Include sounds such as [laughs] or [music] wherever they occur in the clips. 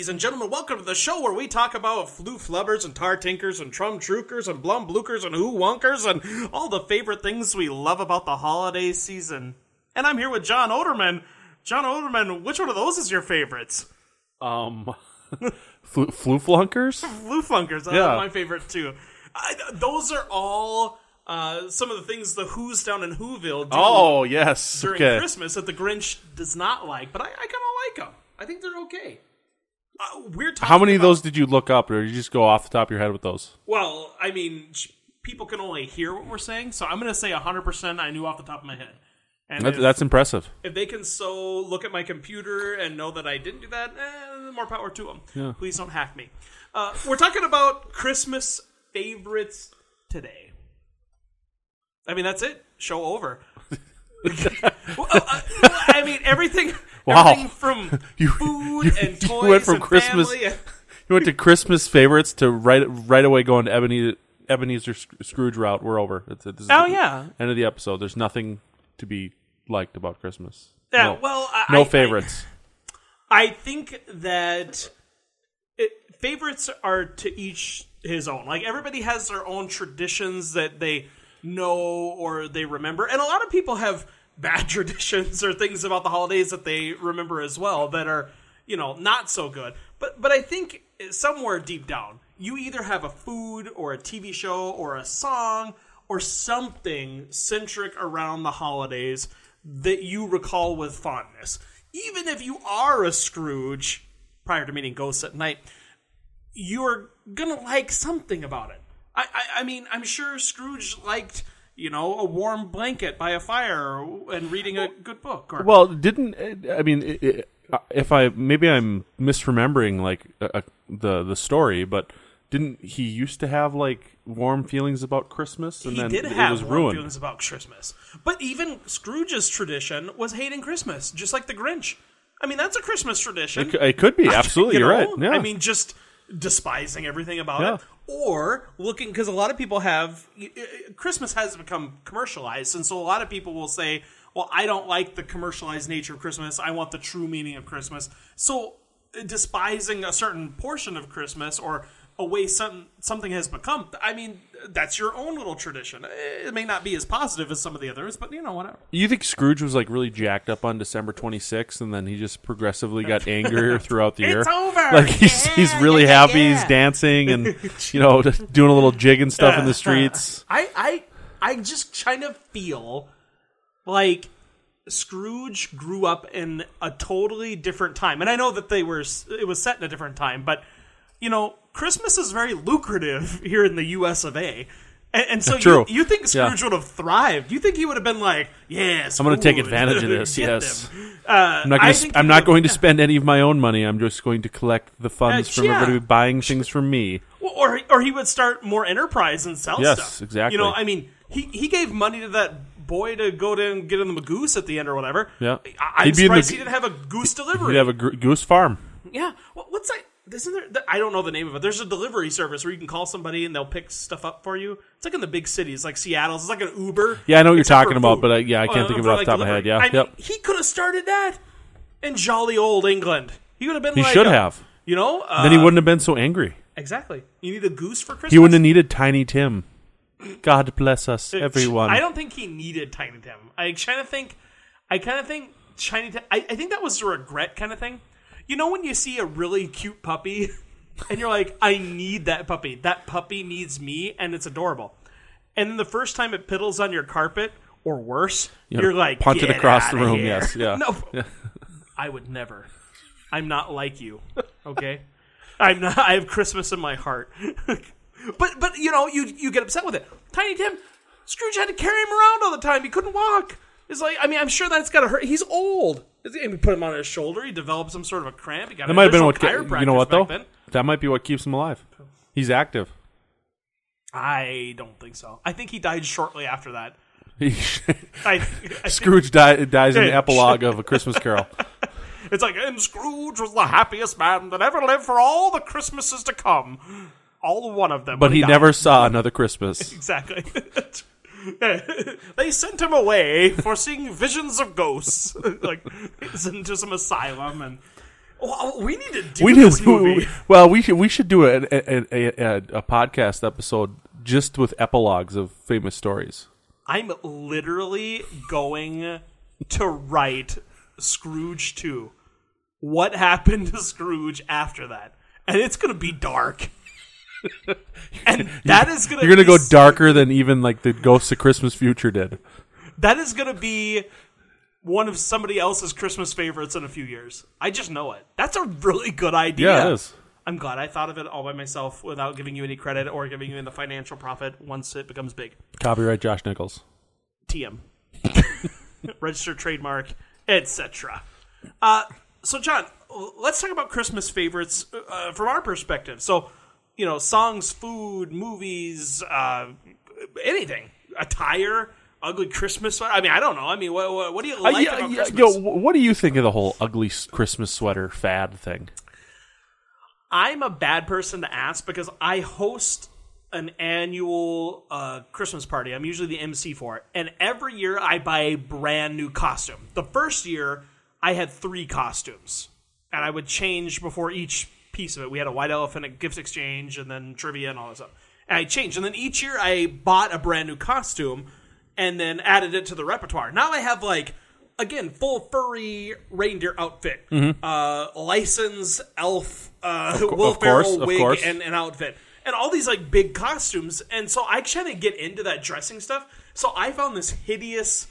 Ladies and gentlemen, welcome to the show where we talk about flu flubbers and tar tinkers and trum trookers and blum blookers and who wonkers and all the favorite things we love about the holiday season. And I'm here with John Oderman. John Oderman, which one of those is your favorites? Um, [laughs] flu, flu flunkers. [laughs] Flu flunkers, that's Yeah. my favorite too. I, those are all uh, some of the things the Who's down in Whoville do Oh yes. during okay. Christmas that the Grinch does not like, but I, I kind of like them. I think they're okay. Uh, we're talking How many of those did you look up, or did you just go off the top of your head with those? Well, I mean, people can only hear what we're saying, so I'm going to say 100% I knew off the top of my head. And That, if, that's impressive. if they can so look at my computer and know that I didn't do that, eh, more power to them. Yeah. Please don't hack me. Uh, we're talking about Christmas favorites today. I mean, that's it. Show over. [laughs] Well, uh, I mean, everything, Wow. from [laughs] You- food you- and you toys went from and Christmas-. [laughs] You went to Christmas favorites to right right away going to Ebenezer, Ebenezer Scrooge route. We're over. It's, is Oh, the yeah. End of the episode. There's nothing to be liked about Christmas. Yeah, No. well, I, no I- favorites. I think that it, favorites are to each his own. Like everybody has their own traditions that they know or they remember, and a lot of people have bad [laughs] traditions or things about the holidays that they remember as well that are you know not so good. But but I think somewhere deep down, you either have a food or a TV show or a song or something centric around the holidays that you recall with fondness. Even if you are a Scrooge prior to meeting ghosts at night, you're gonna like something about it. I, I, I mean, I'm sure Scrooge liked, you know, a warm blanket by a fire and reading a good book. Or Well, didn't I mean it, it, if I maybe I'm misremembering like uh, uh, the the story, but didn't he used to have like warm feelings about Christmas and he then did it have was warm ruined? feelings about Christmas. But even Scrooge's tradition was hating Christmas, just like the Grinch. I mean, that's a Christmas tradition. It, it could be absolutely. You You're know? right. Yeah. I mean, just despising everything about Yeah. it, or looking because a lot of people have Christmas has become commercialized, and so a lot of people will say, "Well, I don't like the commercialized nature of Christmas. I want the true meaning of Christmas." So, uh, despising a certain portion of Christmas or a way some, something has become, I mean, that's your own little tradition. It may not be as positive as some of the others, but you know, whatever. you think Scrooge was like really jacked up on December 26th, and then he just progressively got [laughs] angrier throughout the year? It's over. Like he's Yeah, he's really yeah, happy. yeah. He's dancing and [laughs] you know doing a little jig and stuff in Uh, the streets. I, I, I just kind of feel like Scrooge grew up in a totally different time, and I know that they were it was set in a different time, but you know, Christmas is very lucrative [laughs] here in the U.S. of A. And, and so [laughs] True. You, you think Yeah. Scrooge would have thrived? You think he would have been like, "Yes, I'm going to take advantage of [laughs] this. Yes. Uh, I'm not, going think to, I'm not going to spend any of my own money. I'm just going to collect the funds Uh, from yeah. everybody buying things from me. Well, or or he would start more enterprise and sell Yes, stuff. exactly. You know, I mean, he he gave money to that boy to go to and get him a goose at the end or whatever. Yeah. I, I'm He'd be surprised the- he didn't have a goose delivery. You'd have a goose farm. yeah. What's that? Isn't there? th- I don't know the name of it. There's a delivery service where you can call somebody and they'll pick stuff up for you. It's like in the big cities, like Seattle. It's like an Uber. Yeah, I know what you're talking about, but I, yeah, I Oh, can't uh, think of it off the like, top of my head. Yeah, I yep. he could have started that in jolly old England. He would have been. He like should a- have. You know, uh, Then he wouldn't have been so angry. exactly. You need a goose for Christmas. He wouldn't have needed Tiny Tim. God bless us, everyone. I don't think he needed Tiny Tim. I kind of think, I kind of think Tiny Tim. I, I think that was a regret kind of thing. You know when you see a really cute puppy, [laughs] and you're like, I need that puppy. That puppy needs me, and it's adorable. And then the first time it piddles on your carpet, or worse, You you're like, punt it across the room, here." yes, yeah. [laughs] No, Yeah. I would never. I'm not like you. Okay, I'm not. I have Christmas in my heart. [laughs] but but you know you you get upset with it. Tiny Tim, Scrooge had to carry him around all the time. He couldn't walk. It's like I mean I'm sure that's got to hurt. He's old. And we put him on his shoulder. He developed some sort of a cramp. He got That might have been what. you know what though? then. That might be what keeps him alive. He's active. I don't think so. I think he died shortly after that. [laughs] He- I, I [laughs] Scrooge die, dies in the epilogue of A Christmas Carol. [laughs] It's like, and Scrooge was the happiest man that ever lived for all the Christmases to come. All one of them. But he died. never saw another Christmas. Exactly. [laughs] they sent him away for seeing visions of ghosts. [laughs] like, he's into some asylum. And Well, we need to do We this do. movie. [laughs] Well, we should we should do a a, a, a a podcast episode just with epilogues of famous stories. I'm literally going to write Scrooge 2. What happened to Scrooge after that? And it's going to be dark. And [laughs] that is going to You're gonna be go darker than even like the Ghosts of Christmas Future did. That is going to be one of somebody else's Christmas favorites in a few years. I just know it. That's a really good idea. Yeah, it is. I'm glad I thought of it all by myself without giving you any credit or giving you the financial profit once it becomes big. Copyright Josh Nichols. TM. [laughs] Registered trademark, etc. Uh, so, John, let's talk about Christmas favorites uh, from our perspective. So, you know, songs, food, movies, uh, anything, attire, ugly Christmas. sweater. I mean, I don't know. I mean, what, what, what do you Uh, like yeah, about yeah, Christmas? yo, what do you think of the whole ugly Christmas sweater fad thing? I'm a bad person to ask because I host an annual uh, Christmas party. I'm usually the MC for it. And every year I buy a brand new costume. The first year I had three costumes. And I would change before each piece of it. We had a white elephant, a gift exchange, and then trivia and all that stuff. And I changed. And then each year I bought a brand new costume and then added it to the repertoire. Now I have like again full furry reindeer outfit, uh, license elf, uh, Will Mm-hmm. of Ferrell wig and an outfit, and all these like big costumes. And so I kind of get into that dressing stuff. So I found this hideous.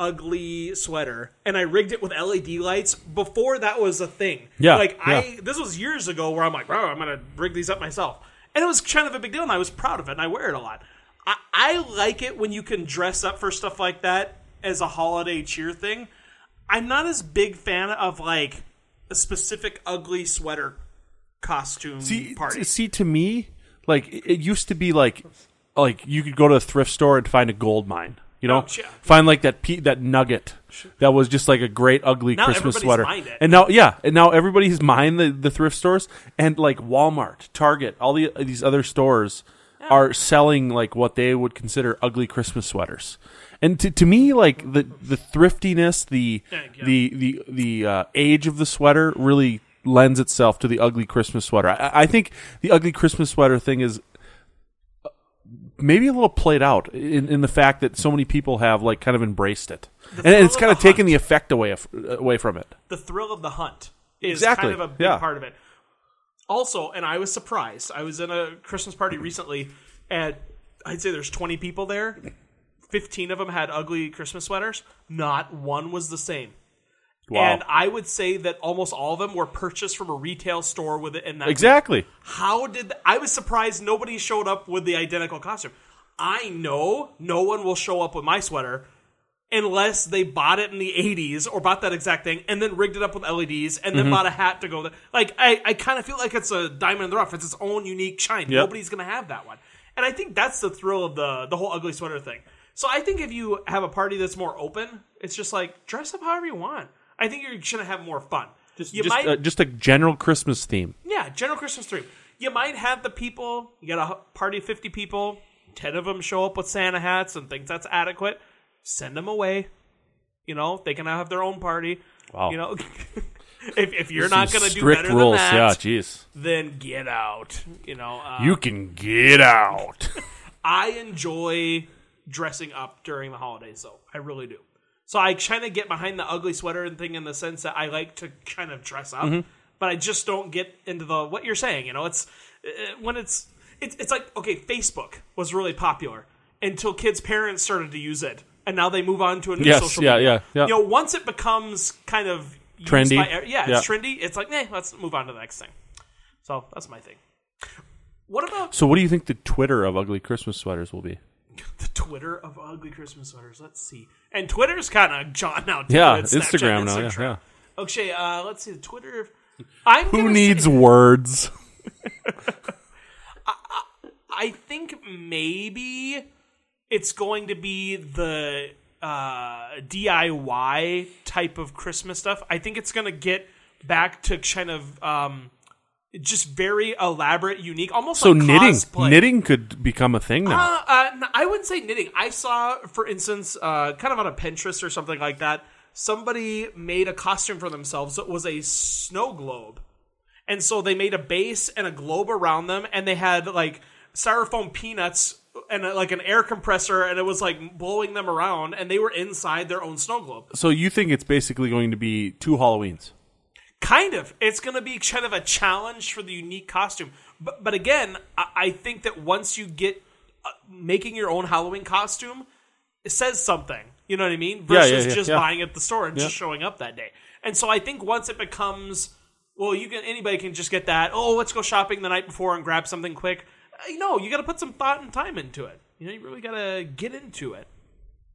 Ugly sweater, and I rigged it with LED lights before that was a thing. Yeah, like yeah. I this was years ago where I'm like, wow, I'm gonna rig these up myself, and it was kind of a big deal, and I was proud of it, and I wear it a lot. I, I like it when you can dress up for stuff like that as a holiday cheer thing. I'm not as big fan of like a specific ugly sweater costume See, party. see, to me, like it it used to be like, like you could go to a thrift store and find a gold mine. You know, yeah. find like that pe- that nugget that was just like a great ugly Now Christmas everybody's sweater. it. And now, yeah, and now everybody's mined the, the thrift stores and like Walmart, Target, all the these other stores are selling like what they would consider ugly Christmas sweaters. And to, to me, like the the thriftiness, the Yeah, the the the uh, age of the sweater really lends itself to the ugly Christmas sweater. I, I think the ugly Christmas sweater thing is uh, maybe a little played out in, in the fact that so many people have like kind of embraced it, and it's of kind of taken hunt. the effect away of, away from it. the thrill of the hunt is Exactly, kind of a big yeah. part of it. Also, and I was surprised. I was in a Christmas party recently, and I'd say there's 20 people there. 15 of them had ugly Christmas sweaters. Not one was the same. Wow. And I would say that almost all of them were purchased from a retail store with it. And that Exactly. how did th- I was surprised nobody showed up with the identical costume. I know no one will show up with my sweater unless they bought it in the 80s or bought that exact thing and then rigged it up with LEDs and Mm-hmm. then bought a hat to go there. Like I, I kind of feel like it's a diamond in the rough. It's its own unique shine. Nobody's going to have that one. And I think that's the thrill of the the whole ugly sweater thing. So I think if you have a party that's more open, it's just like dress up however you want. I think you're going to have more fun. Just, you just, might uh, just a general Christmas theme. yeah, general Christmas tree. You might have the people. You got a party of fifty people. Ten of them show up with Santa hats and think that's adequate. Send them away. You know they can have their own party. Wow. You know, [laughs] if, if you're not going to do better rules. than Yeah, that, jeez. then get out. You know, uh, You can get out. [laughs] I enjoy dressing up during the holidays, though. I really do. So I kind of get behind the ugly sweater and thing in the sense that I like to kind of dress up, but I just don't get into the what you're saying. You know, it's uh, when it's it's it's like okay, Facebook was really popular until kids' parents started to use it, and now they move on to a new Yes, social yeah, media. yeah, yeah. You know, once it becomes kind of Trendy. by yeah, Yeah. it's trendy. It's like, eh, let's move on to the next thing. So that's my thing. What about so, what do you think the Twitter of ugly Christmas sweaters will be? [laughs] the Twitter of ugly Christmas sweaters. Let's see. And Twitter's kind of John now. Too. Yeah, It's Instagram Snapchat, now. Yeah, Instagram. yeah. Okay, uh, let's see. The Twitter. I'm Who needs say- words? [laughs] I think maybe it's going to be the uh, DIY type of Christmas stuff. I think it's going to get back to kind of um, just very elaborate, unique, almost So like knitting, cosplay. knitting could become a thing now. Uh, uh, I wouldn't say knitting. I saw, for instance, uh, kind of on a Pinterest or something like that, somebody made a costume for themselves that was a snow globe. And so they made a base and a globe around them, and they had like styrofoam peanuts and uh, like an air compressor, and it was like blowing them around, and they were inside their own snow globe. So you think it's basically going to be two Halloweens? Kind of. It's going to be kind of a challenge for the unique costume. But, but again, I, I think that once you get uh, making your own Halloween costume, it says something. You know what I mean? Versus yeah, yeah, just yeah. buying at the store and just showing up that day. And so I think once it becomes, well, you can anybody can just get that. Oh, let's go shopping the night before and grab something quick. Uh, No, you got to put some thought and time into it. You know, you really got to get into it.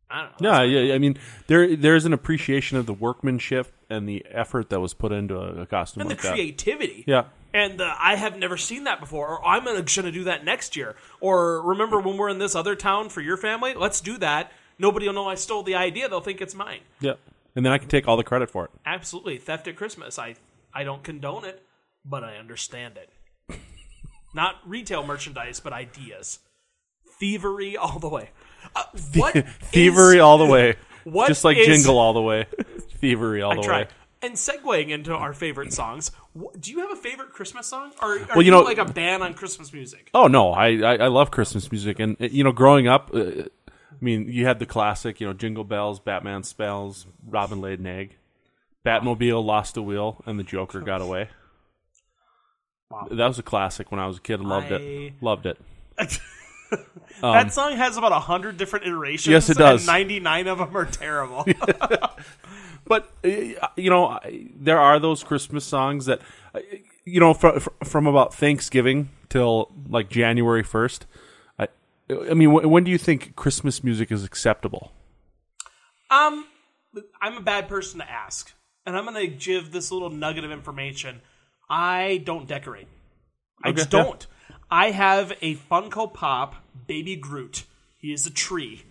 I don't know. Yeah, yeah. I mean, there there's an appreciation of the workmanship and the effort that was put into a, a costume and the like that. creativity. Yeah. And uh, I have never seen that before, or I'm going to do that next year. Or remember when we're in this other town for your family? Let's do that. Nobody will know I stole the idea. They'll think it's mine. Yeah. And then I can take all the credit for it. Absolutely. Theft at Christmas. I, I don't condone it, but I understand it. [laughs] Not retail merchandise, but ideas. Thievery all the way. Uh, what [laughs] Thievery is- all the way. what Just like is- jingle all the way. [laughs] Thievery all I the try. way. And segueing into our favorite songs, do you have a favorite Christmas song? Or are you you, know- like a ban on Christmas music? Oh no, I, I I love Christmas music, and you know, growing up, uh, I mean, you had the classic, you know, Jingle Bells, Batman Spells, Robin laid an egg, Batmobile lost a wheel, and the Joker got away. Wow. That was a classic when I was a kid. And loved I- it. Loved it. [laughs] that song has about a hundred different iterations. Um, Yes, it does. Ninety nine of them are terrible. [laughs] But uh, you know, I- there are those Christmas songs that, uh, you know, from from about Thanksgiving till like January first. I, I mean, wh- when do you think Christmas music is acceptable? um, I'm a bad person to ask, and I'm gonna give this little nugget of information. I don't decorate. I just don't. yeah. I have a Funko Pop Baby Groot. He is a tree.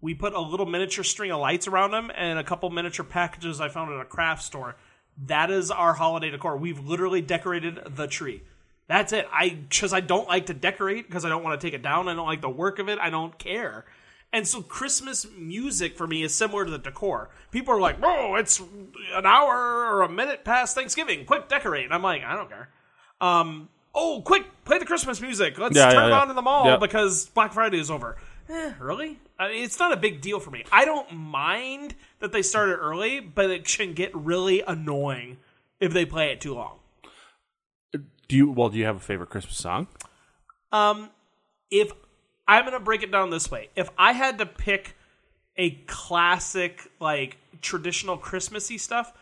We put a little miniature string of lights around him and a couple miniature packages I found at a craft store. That is our holiday decor. We've literally decorated the tree. That's it. I because I don't like to decorate because I don't want to take it down. I don't like the work of it. I don't care. And so Christmas music for me is similar to the decor. People are like, "Oh, it's an hour or a minute past Thanksgiving. Quick, decorate." And I'm like, "I don't care." Um, oh, quick, play the Christmas music. Let's Yeah, turn yeah, it yeah. on in the mall Yeah. because Black Friday is over. Eh, really? I mean, it's not a big deal for me. I don't mind that they started early, but it can get really annoying if they play it too long. Do you well? Do you have a favorite Christmas song? Um, if I'm gonna break it down this way, if I had to pick a classic like traditional Christmassy stuff,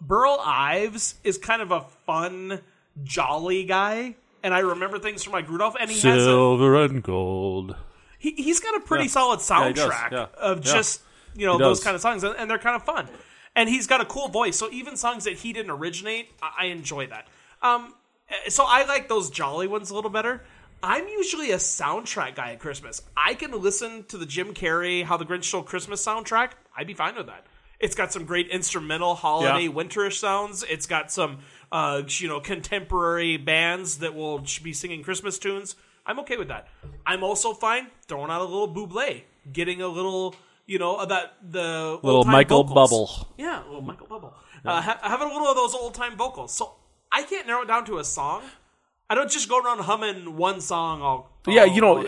Burl Ives is kind of a fun, jolly guy, and I remember things from like Rudolph, and he has a, Silver and gold. he, he's got a pretty Yeah. solid Yeah, he does. soundtrack Yeah. of just you know those kind of songs, and, and they're kind of fun. And he's got a cool voice, so even songs that he didn't originate, I, I enjoy that. Um, eh, so I like those jolly ones a little better. I'm usually a soundtrack guy at Christmas. I can listen to the Jim Carrey "How the Grinch Stole Christmas" soundtrack. I'd be fine with that. It's got some great instrumental holiday Yeah. winterish sounds. It's got some uh, you know contemporary bands that will be singing Christmas tunes. I'm okay with that. I'm also fine throwing out a little Buble, getting a little you know that the Little Michael vocals. Bubble. Yeah, a little Michael Bubble. Uh, ha- having a little of those old time vocals. So I can't narrow it down to a song. I don't just go around humming one song all. yeah, you know.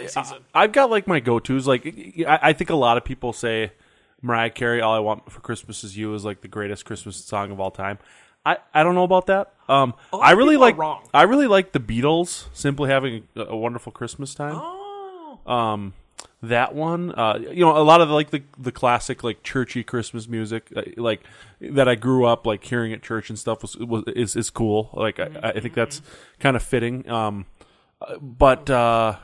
I, have got like my go tos. Like, I, I think a lot of people say Mariah Carey, "All I Want for Christmas Is You" is like the greatest Christmas song of all time. I, I don't know about that. Um, I really like wrong. I really like the Beatles. Simply having a, a wonderful Christmas time. Oh, Um, that one, uh, you know, a lot of like the the classic like churchy Christmas music, uh, like that I grew up like hearing at church and stuff was, was is is cool. Like I, I think that's kind of fitting. Um, uh, but uh,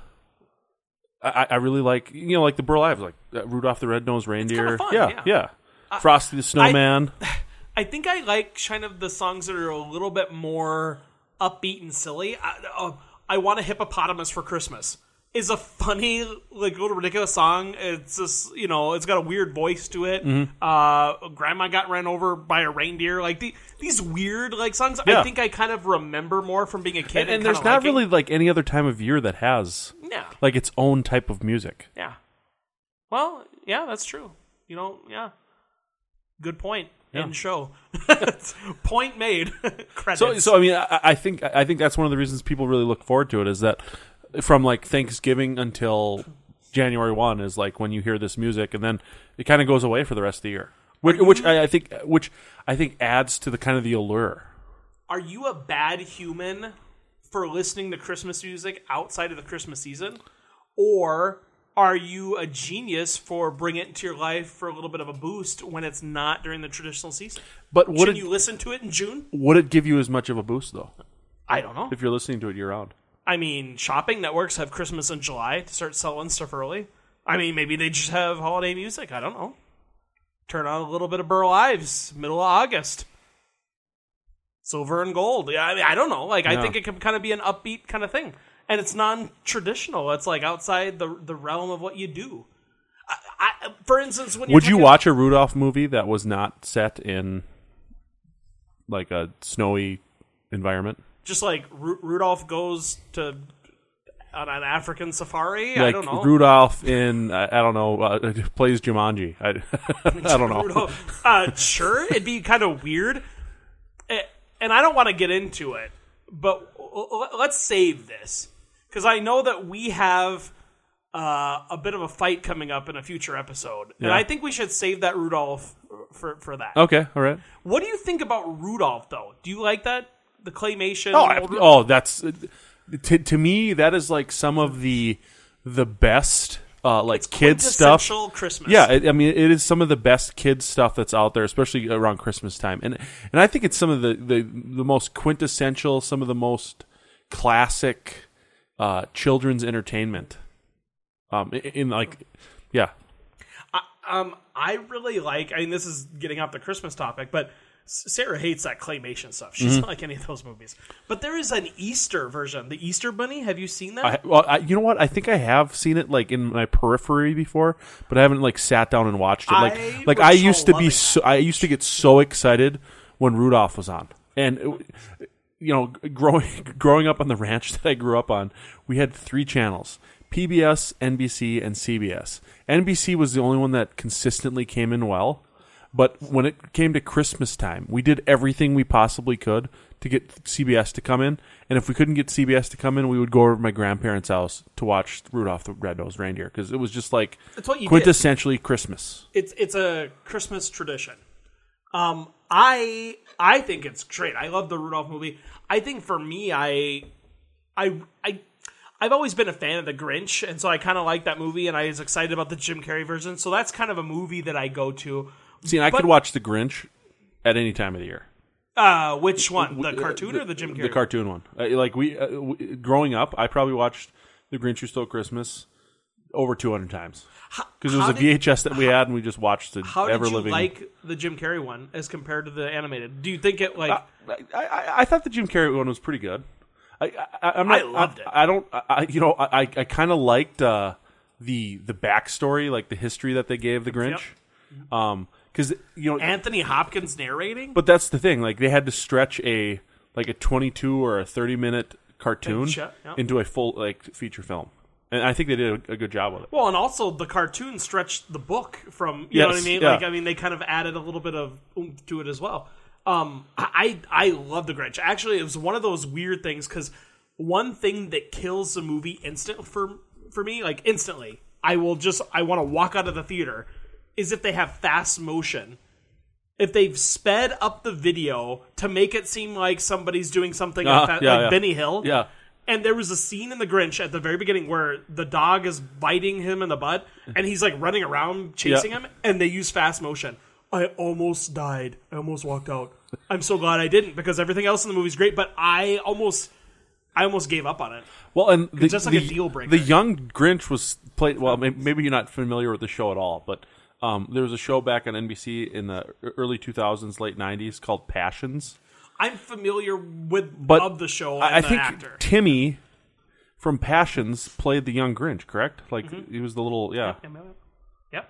I, I really like you know like the Burl Ives, like uh, Rudolph the Red-Nosed Reindeer. fun, yeah, yeah. yeah. Frosty the Snowman. I [laughs] think I like kind of the songs that are a little bit more upbeat and silly. I, uh, I want a hippopotamus for Christmas. Is a funny, like little ridiculous song. It's just you know, it's got a weird voice to it. Mm-hmm. Uh, Grandma got ran over by a reindeer. Like the, these weird like songs. I think I kind of remember more from being a kid. and, And, and there's not liking- really like any other time of year that has yeah, like its own type of music. yeah. Well, yeah, that's true. You know, yeah. Good point. In show. [laughs] point made. [laughs] Credits. So, so I mean, I, I think I think that's one of the reasons people really look forward to it is that from like Thanksgiving until January one is like when you hear this music, and then it kind of goes away for the rest of the year, which, which I, I think which I think adds to the kind of the allure. Are you a bad human for listening to Christmas music outside of the Christmas season? Or are you a genius for bringing it into your life for a little bit of a boost when it's not during the traditional season? But would it you listen to it in June? would it give you as much of a boost though I don't know. if you're listening to it year round? I mean, shopping networks have Christmas in July to start selling stuff early. I mean, maybe they just have holiday music. I don't know. Turn on a little bit of Burl Ives, middle of August. Silver and gold. Yeah, I mean, I don't know. Like, I think it can kind of be an upbeat kind of thing, and it's non-traditional. It's like outside the the realm of what you do. I, I, for instance, when Would you watch a Rudolph movie that was not set in like a snowy environment? just like Ru- Rudolph goes to on an African safari? I don't know. Rudolph in I, I don't know uh, [laughs] plays Jumanji. I, [laughs] I don't know. Rudolph. [laughs] Uh, sure, it'd be kind of weird, and I don't want to get into it, but let's save this because I know that we have uh, a bit of a fight coming up in a future episode, and Yeah. I think we should save that Rudolph for for that. Okay, all right. What do you think about Rudolph, though? Do you like that the claymation? Oh, I, old- oh, that's to to me that is like some of the the best uh, like kids stuff. quintessential Christmas. Yeah, it, I mean, it is some of the best kids stuff that's out there, especially around Christmas time, and and I think it's some of the the, the most quintessential, some of the most classic uh, children's entertainment. Um, in, in like, yeah, Um, I really like. I mean, this is getting off the Christmas topic, but Sarah hates that claymation stuff. She's Mm-hmm. not like any of those movies. But there is an Easter version, the Easter Bunny. Have you seen that? I, well, I, you know what? I think I have seen it like in my periphery before, but I haven't like sat down and watched it. Like, I like I used to be, so, I used to get so excited when Rudolph was on, and it- you know, growing [laughs] growing up on the ranch [laughs] that I grew up on, we had three channels: PBS, NBC, and CBS. NBC was the only one that consistently came in well. But when it came to Christmas time, we did everything we possibly could to get CBS to come in. And if we couldn't get CBS to come in, we would go over to my grandparents' house to watch Rudolph the Red-Nosed Reindeer because it was just like you did. quintessentially Christmas. it's it's a Christmas tradition. Um, I I think it's great. I love the Rudolph movie. I think for me, I I I. I've always been a fan of The Grinch, and so I kind of like that movie, and I was excited about the Jim Carrey version. So that's kind of a movie that I go to. See, and I But- could watch The Grinch at any time of the year. Uh, which one? The cartoon or the Jim Carrey? The cartoon one. Uh, like we, uh, w- growing up, I probably watched The Grinch Who Stole Christmas over 200 times because it was how a did- VHS that we had, and we just watched it. How did you living. like the Jim Carrey one as compared to the animated? Do you think it like I, I, I thought the Jim Carrey one was pretty good. I, I, I'm not, I loved it. I, don't. I, you know, I, I kind of liked uh, the the backstory, like the history that they gave the Grinch. Um, because you know, Anthony Hopkins narrating? but that's the thing. Like they had to stretch a like a 22 or a 30 minute cartoon yeah. into a full like feature film, and I think they did a, a good job with it. well, and also the cartoon stretched the book from you know what I mean. yeah. Like I mean, they kind of added a little bit of oomph to it as well. Um, I I love the Grinch. Actually, it was one of those weird things because one thing that kills the movie instant for for me, like instantly, I will just I want to walk out of the theater, is if they have fast motion. If they've sped up the video to make it seem like somebody's doing something Uh, like, yeah, like yeah. Benny Hill, Yeah. And there was a scene in The Grinch at the very beginning where the dog is biting him in the butt, and he's like running around chasing him, and they use fast motion. I almost died. I almost walked out. I'm so glad I didn't because everything else in the movie's great, but I almost, I almost gave up on it. Well, and the, just like the, a deal breaker. The young Grinch was played. Well, may- maybe you're not familiar with the show at all, but um, there was a show back on NBC in the early 2000s, late 90s called Passions. I'm familiar with But of the show I, I the think actor. Timmy from Passions played the young Grinch. Correct? Like Mm-hmm. he was the little yeah Yep.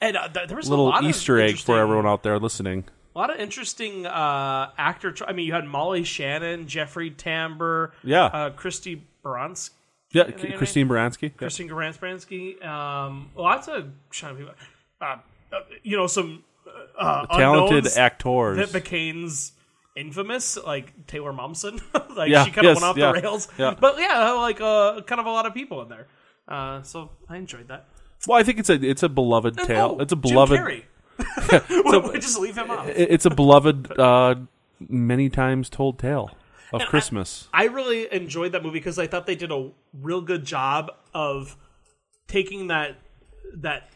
And uh, th- there was a little lot of Easter egg for everyone out there listening. A lot of interesting uh, actor. Tr- I mean, you had Molly Shannon, Jeffrey Tambor, Yeah. uh, Christy Baranski. Yeah? Christine Baranski. Yeah. Christine Garanspransky. Um, lots of to uh, uh, you know, some uh, talented actors. that became infamous, like Taylor Momsen. [laughs] like Yeah, she kind of yes, went off yeah, the rails. yeah. [laughs] But yeah, like uh, kind of a lot of people in there. Uh, so I enjoyed that. well, I think it's a it's a beloved tale. Oh, it's a Jim beloved. Carrey. [laughs] we just leave him off. It's a beloved, uh, many times told tale of Christmas. I really enjoyed that movie because I thought they did a real good job of taking that that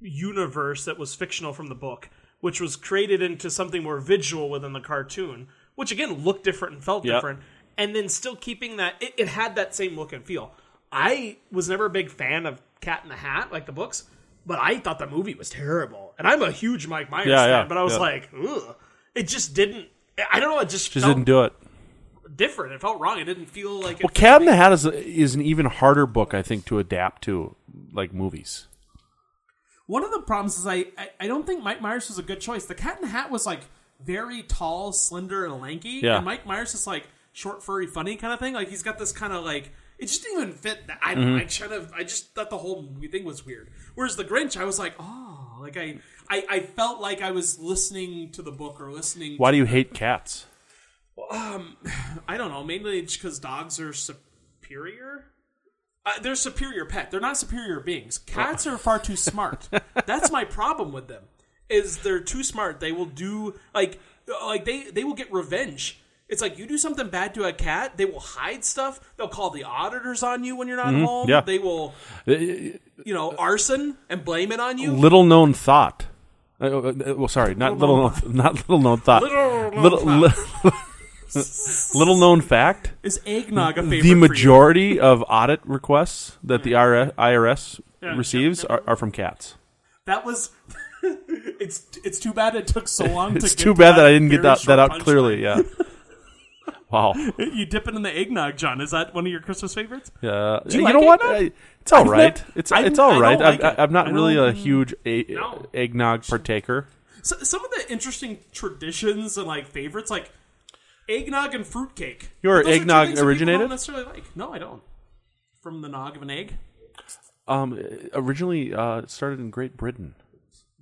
universe that was fictional from the book, which was created into something more visual within the cartoon, which again looked different and felt Yep. different, and then still keeping that it, it had that same look and feel. I was never a big fan of Cat in the Hat, like the books, but I thought the movie was terrible, and I'm a huge Mike Myers Yeah, fan, yeah, but I was yeah. like, Ugh. it just didn't. I don't know. It just Just felt didn't do it. different. It felt wrong. It didn't feel like it Well, Cat in the Hat is is an even harder book, I think, to adapt to like movies. One of the problems is I, I I don't think Mike Myers was a good choice. The Cat in the Hat was like very tall, slender, and lanky, Yeah. and Mike Myers is like short, furry, funny kind of thing. Like he's got this kind of like it just didn't even fit. That. I don't Mm-hmm. I kind of I just thought the whole thing was weird. Whereas the Grinch, I was like, oh, like I I, I felt like I was listening to the book or listening. Why do you hate cats? Um, [sighs] I don't know. Mainly just because dogs are superior. Uh, they're superior pet. They're not superior beings. Cats are far too smart. [laughs] That's my problem with them. Is they're too smart. They will do like like they they will get revenge. It's like you do something bad to a cat, they will hide stuff. They'll call the auditors on you when you're not home. yeah. They will, Uh, you know, arson and blame it on you. Little known thought. Uh, uh, uh, well, sorry, not little known, [laughs] not little known thought. Little known little, thought. [laughs] li- little known fact: Is eggnog a favorite? the for you? majority of audit requests that the IRS, IRS Yeah, receives Are, are from cats. That was. [laughs] it's it's too bad it took so long. It's to get too to bad that I didn't get very that, that short out clearly. Yeah. [laughs] wow. [laughs] You dip it in the eggnog, John. Is that one of your Christmas favorites? Yeah. you like know what? eggnog? I, it's all right. Right. it's I've- it's all I don't right. like I, it. I, I'm not I really a don't- huge a, No. eggnog partaker. So, some of the interesting traditions and like favorites, like eggnog and fruitcake. You're eggnog originated? Don't necessarily like. No, I don't. From the nog of an egg. Um, originally uh, it started in Great Britain.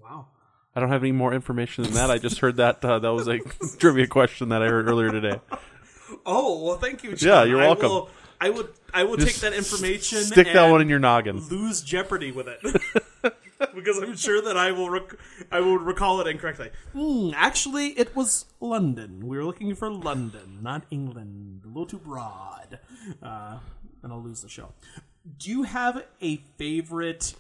Wow. I don't have any more information than that. I just heard that uh, that was a [laughs] trivia question that I heard earlier today. [laughs] Oh well, thank you. John. Yeah, you're I welcome. will- I would. I will Just take that information. Stick that one in your noggin. Lose Jeopardy with it. [laughs] because I'm sure that I will. Rec- I will recall it incorrectly. Hmm, actually, it was London. We were looking for London, not England. A little too broad. Uh, and I'll lose the show. Do you have a favorite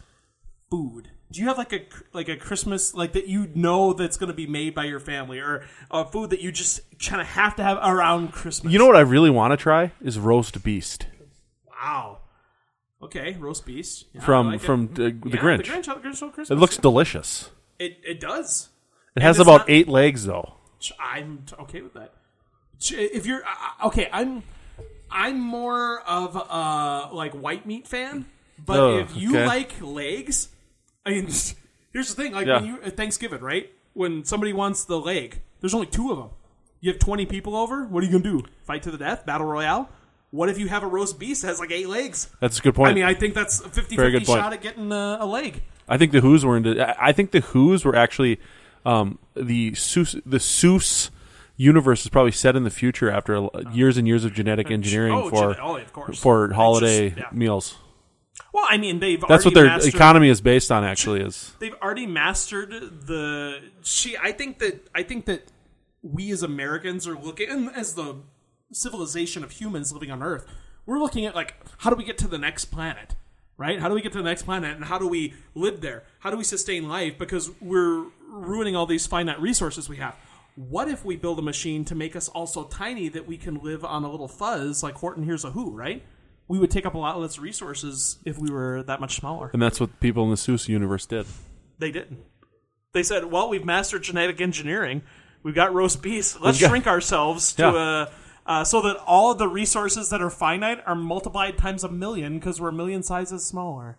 food? Do you have like a like a Christmas like that you know that's going to be made by your family, or a food that you just kind of have to have around Christmas? You know what I really want to try is roast beast Wow. Okay, roast beast Yeah, from like from uh, the Yeah, Grinch. The Grinch, the Grinch Stole Christmas. It looks delicious. It it does. It has about not- eight legs though. I'm okay with that. If you're uh, okay, I'm I'm more of a like white meat fan, but Oh, if you okay. like legs, I mean, [laughs] here's the thing: like Yeah. when you at Thanksgiving, right? When somebody wants the leg, there's only two of them. You have 20 people over. What are you gonna do? Fight to the death? Battle royale? What if you have a roast beast that has like eight legs? That's a good point. I mean, I think that's a 50 Very 50 good point. shot at getting a, a leg. I think the Who's were into. I- I think the Who's were actually um, the Seuss, the Seuss universe is probably set in the future after a- years and years of genetic engineering Oh, for gen- oh, of course. for holiday just- yeah. meals. Well, I mean, they've That's what their mastered- economy is based on. Actually, is [laughs] they've already mastered the she i think that i think that we as americans are looking and as the civilization of humans living on earth we're looking at like how do we get to the next planet right how do we get to the next planet and how do we live there how do we sustain life because we're ruining all these finite resources we have what if we build a machine to make us all so tiny that we can live on a little fuzz like horton hears a who right we would take up a lot less resources if we were that much smaller and that's what people in the Seuss universe did. They didn't. They said, "Well, we've mastered genetic engineering. We've got roast beef. Let's got- shrink ourselves to Yeah. a." Uh, so that all of the resources that are finite are multiplied times a million because we're a million sizes smaller.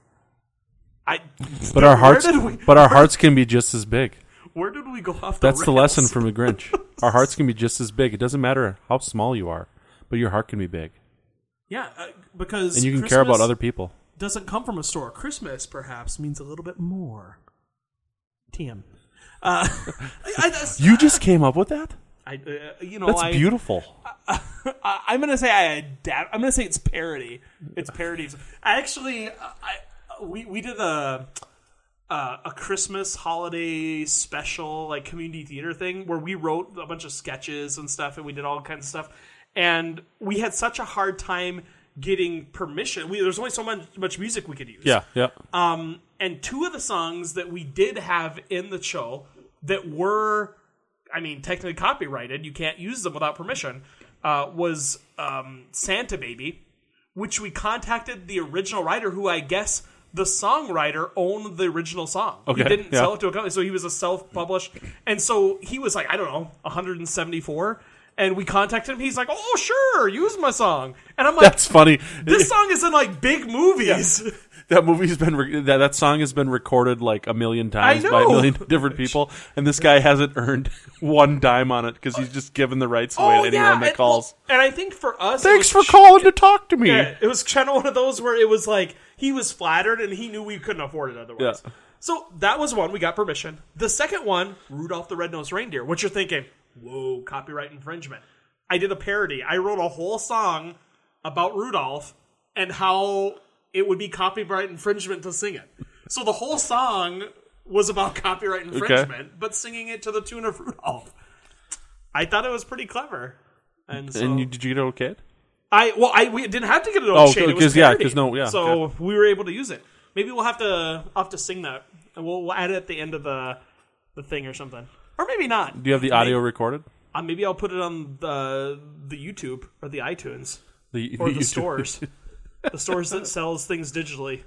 I. But our hearts, we- but our hearts can be just as big. Where did we go off the That's the lesson from the Grinch. [laughs] Our hearts can be just as big. It doesn't matter how small you are, but your heart can be big, Yeah, uh, because and you can care about other people. Doesn't come from a store. Christmas perhaps means a little bit more. TM. Uh, [laughs] I, that's- You just came up with that? I, uh, you know, That's I, beautiful. I, I'm gonna say I adapt. I'm gonna say it's parody. It's parodies. I actually, I we we did a uh, a Christmas holiday special like community theater thing where we wrote a bunch of sketches and stuff, and we did all kinds of stuff. And we had such a hard time getting permission. We, there's only so much, much music we could use. Yeah, yeah. Um, and two of the songs that we did have in the show that were, I mean, technically copyrighted, you can't use them without permission, uh, was um, Santa Baby, which we contacted the original writer, who I guess the songwriter owned the original song. Okay, He didn't yeah. sell it to a company, so he was a self-published. And so he was like, I don't know, 174. And we contacted him. He's like, "Oh, sure, use my song." And I'm like, That's funny. "This song is in like big movies." [laughs] that movie's been re- that that song has been recorded like a million times by a million [laughs] different people, and this guy hasn't earned [laughs] one dime on it because he's just given the rights away oh, to anyone that Oh, and, calls. and I think for us, it Thanks was for calling to talk to me. Yeah, it was kind of one of those where it was like he was flattered and he knew we couldn't afford it otherwise. Yeah. So that was one we got permission. The second one, Rudolph the Red-Nosed Reindeer. What you're thinking? Whoa, copyright infringement. I did a parody. I wrote a whole song about Rudolph and how it would be copyright infringement to sing it. So the whole song was about [laughs] copyright infringement, but singing it to the tune of Rudolph. I thought it was pretty clever. And so And you, did you get it okay? I well, I we didn't have to get it Oh, on shade. It was 'cause, yeah, parody. 'cause no- yeah, So okay. we were able to use it. Maybe we'll have to I'll have to sing that, and we'll, we'll add it at the end of the the thing or something, or maybe not. Do you have the audio recorded? Uh, maybe I'll put it on the the YouTube or the iTunes The, or the [laughs] YouTube- stores, [laughs] the stores that sells things digitally,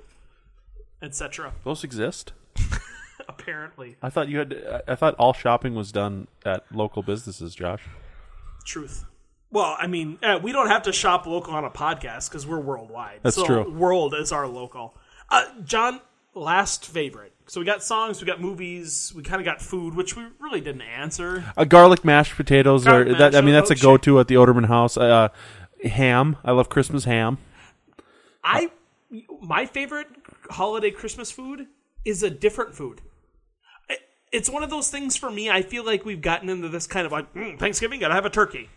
etc. Those exist. [laughs] Apparently, I thought you had. I- I thought all shopping was done at local businesses. Josh. truth. Well, I mean, uh, we don't have to shop local on a podcast because we're worldwide. That's so true. World is our local. Uh, John, last favorite. So we got songs, we got movies, we kind of got food, which we really didn't answer. Uh, garlic mashed potatoes Garlic are that. I mean, that's a potatoes, oh, go-to at the Oderman house. Uh, ham. I love Christmas ham. I, my favorite holiday Christmas food is a different food. It's one of those things for me. I feel like we've gotten into this kind of like mm, Thanksgiving, gotta have a turkey.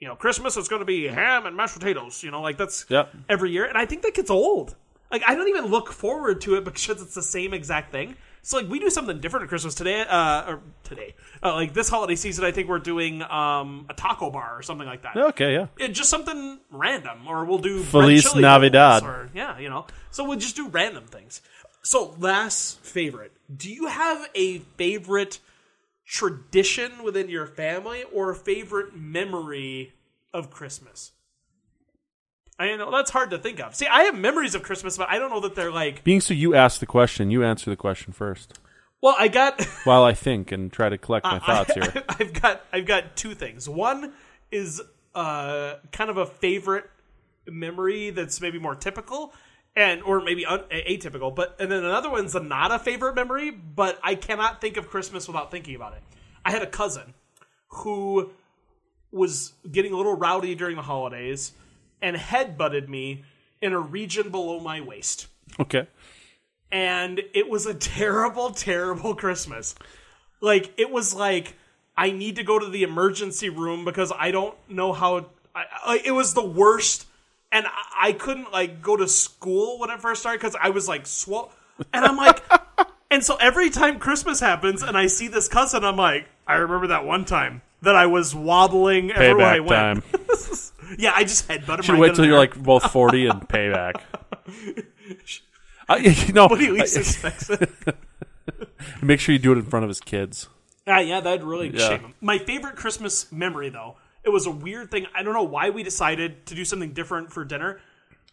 You know, Christmas it's going to be ham and mashed potatoes. You know, like that's Yep. every year, and I think that gets old. Like I don't even look forward to it because it's the same exact thing. So like we do something different at Christmas today, uh, or today, uh, like this holiday season. I think we're doing um, a taco bar or something like that. Okay, yeah. It, just something random, or we'll do Feliz Navidad. or yeah, you know. So we'll just do random things. So last favorite. Do you have a favorite tradition within your family or a favorite memory of Christmas? I know that's hard to think of. See, I have memories of Christmas, but I don't know that they're like. Being so you ask the question, you answer the question first. Well, I got. [laughs] While I think and try to collect my thoughts here. [laughs] I've got I've got two things. One is uh, kind of a favorite memory that's maybe more typical, and or maybe un- atypical. But and then another one's a not a favorite memory, but I cannot think of Christmas without thinking about it. I had a cousin who was getting a little rowdy during the holidays and headbutted me in a region below my waist Okay. and it was a terrible, [laughs] terrible Christmas. Like it was like I need to go to the emergency room because I don't know how. I, I, it was the worst, and I, I couldn't like go to school when it first started because I was like swole, and I'm like, [laughs] and so every time Christmas happens and I see this cousin, I'm like, I remember that one time that I was wobbling everywhere I went. [laughs] yeah, I just headbutted. him Should wait till you're like both forty and [laughs] payback. I, [laughs] you know, But he at least expects it. make sure you do it in front of his kids. Ah, yeah, that'd really Yeah. shame him. My favorite Christmas memory, though, it was a weird thing. I don't know why we decided to do something different for dinner.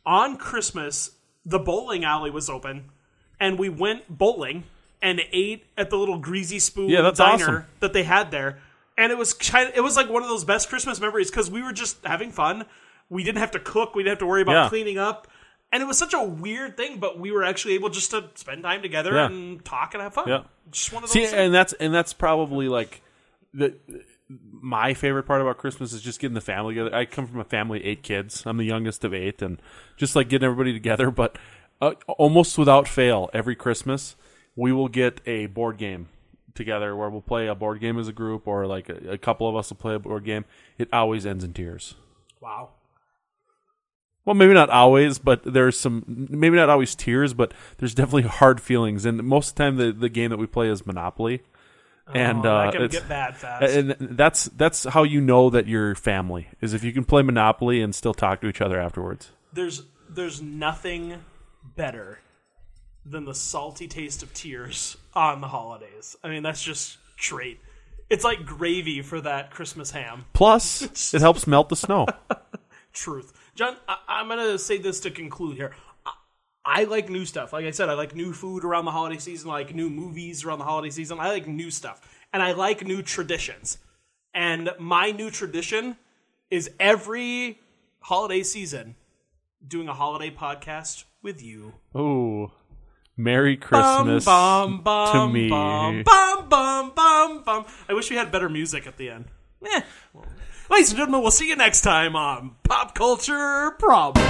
On Christmas, the bowling alley was open, and we went bowling and ate at the little greasy spoon Yeah, that's diner awesome. that they had there. And it was kind of, it was like one of those best Christmas memories because we were just having fun. We didn't have to cook. We didn't have to worry about Yeah. cleaning up. And it was such a weird thing, but we were actually able just to spend time together Yeah. and talk and have fun. Yeah. Just one of those See, things. and that's and that's probably like the my favorite part about Christmas is just getting the family together. I come from a family of eight kids. I'm the youngest of eight, and just like getting everybody together. [laughs] But uh, almost without fail, every Christmas we will get a board game together where we'll play a board game as a group or like a, a couple of us will play a board game, it always ends in tears. Wow. Well, maybe not always, but there's some maybe not always tears, but there's definitely [laughs] hard feelings. And most of the time, the, the game that we play is Monopoly, and oh, uh, can it's- get bad fast. and that's that's how you know that you're family is if you can play Monopoly and still talk to each other afterwards. there's there's nothing better than the salty taste of tears on the holidays. I mean, that's just straight. It's like gravy for that Christmas ham. Plus, [laughs] it helps melt the snow. [laughs] Truth, John. I, I'm gonna say this to conclude here. I, I like new stuff. Like I said, I like new food around the holiday season. I like new movies around the holiday season. I like new stuff, and I like new traditions. And my new tradition is every holiday season doing a holiday podcast with you. Oh, Merry Christmas bum, bum, to me. Bum, bum, bum. I wish we had better music at the end. Eh. Ladies and gentlemen, we'll see you next time on Pop Culture Problem.